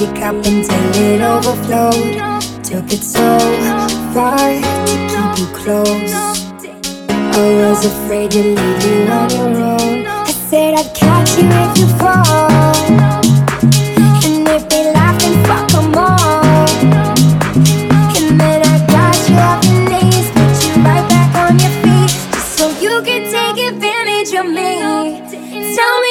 empty cup until it overflowed. Took it so far to keep you close. I was afraid to leave you on your own. I said I'd catch you if you fall. And if they laugh, then fuck them all. And then I got you your knees, put you right back on your feet, just so you can take advantage of me. Tell me.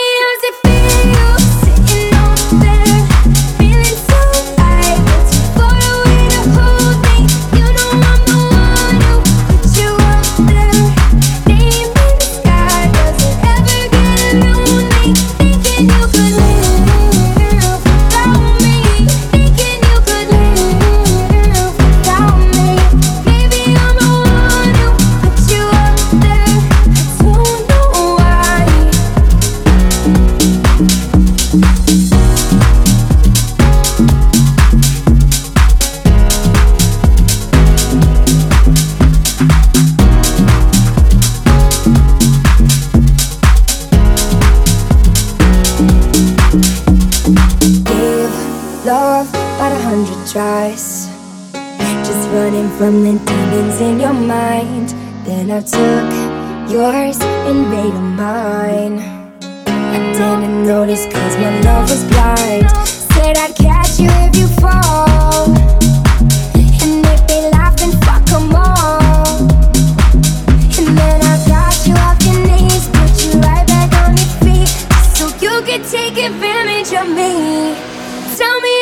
could take advantage of me. Tell me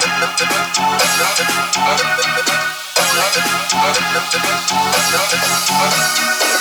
Thank you.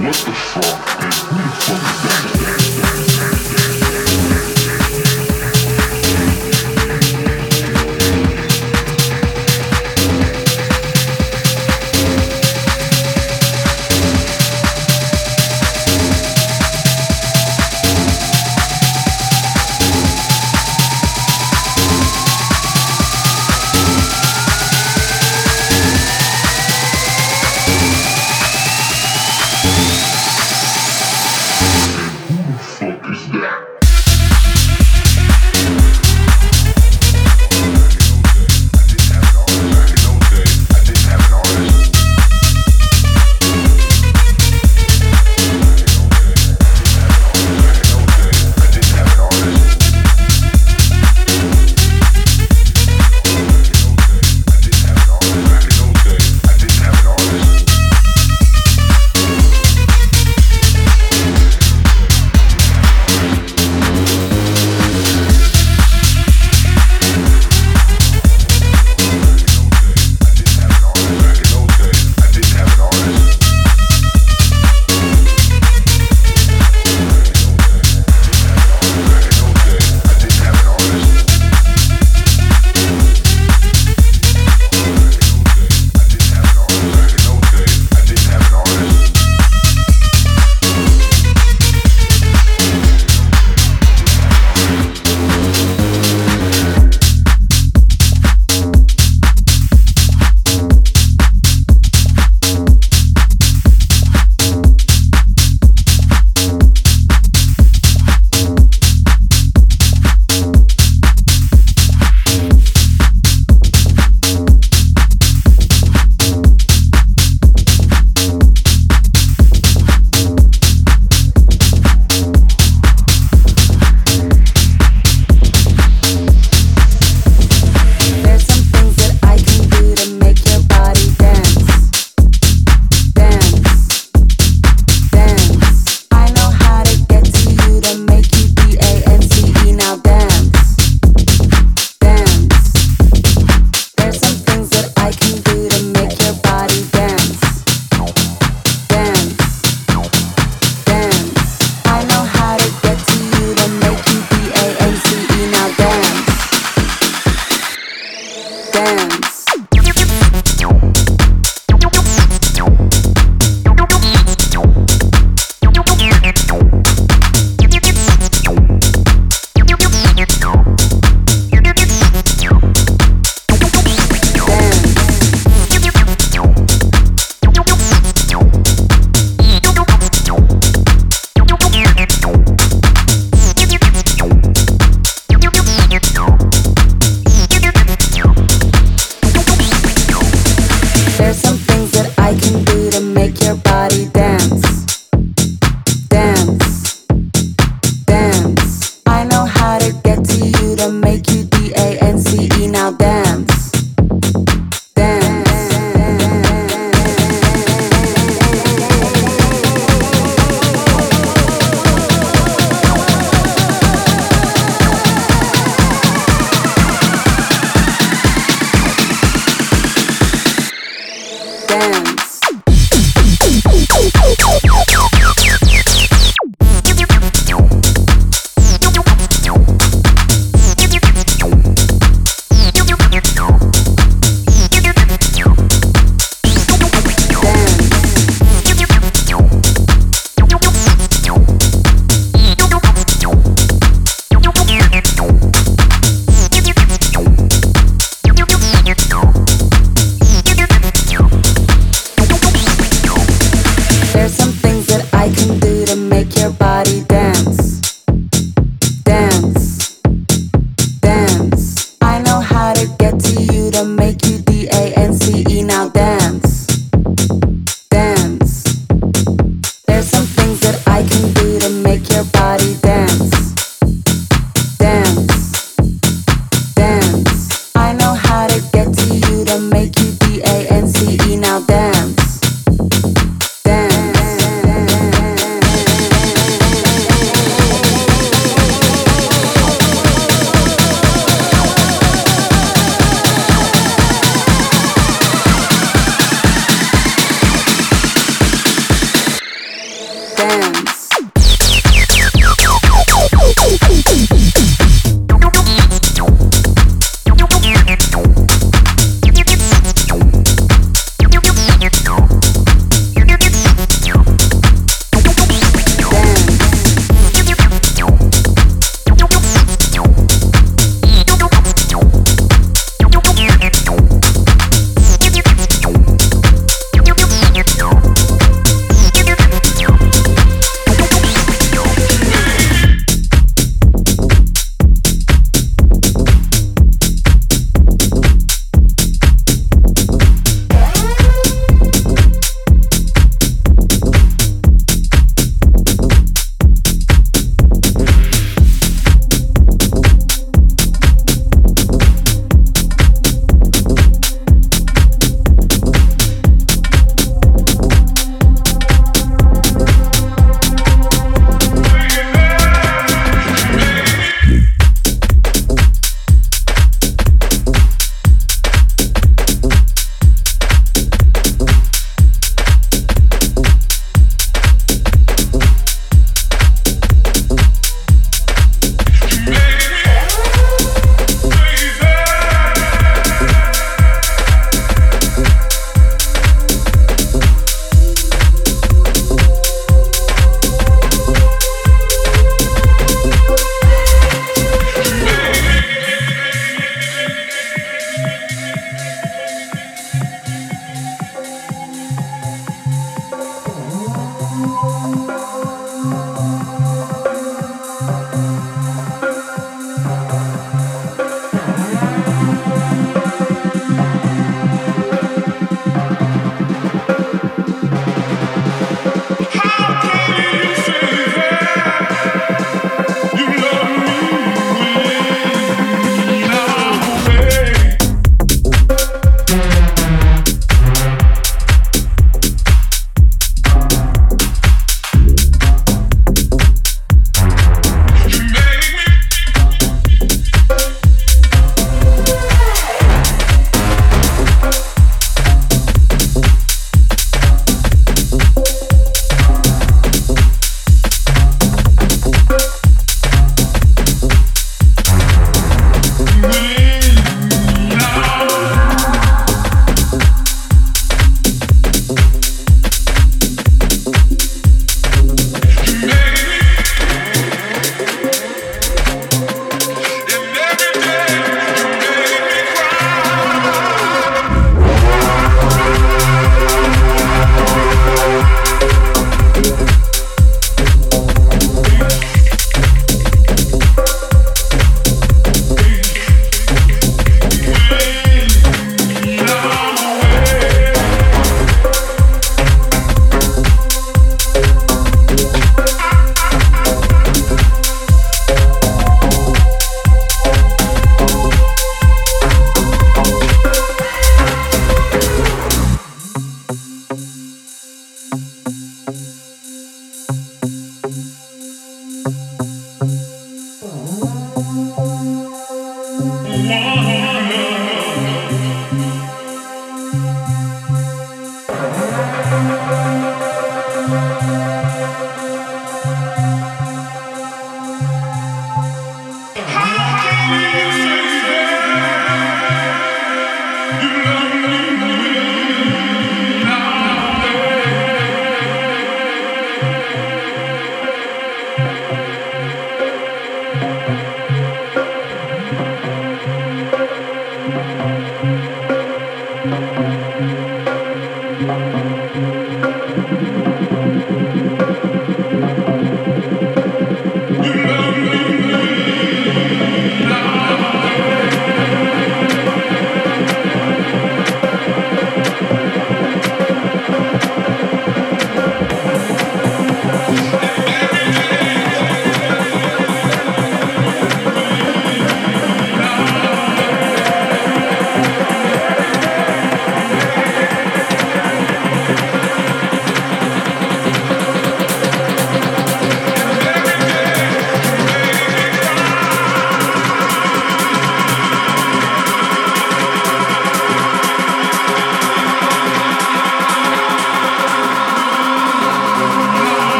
What the fuck? And who the fuck is that?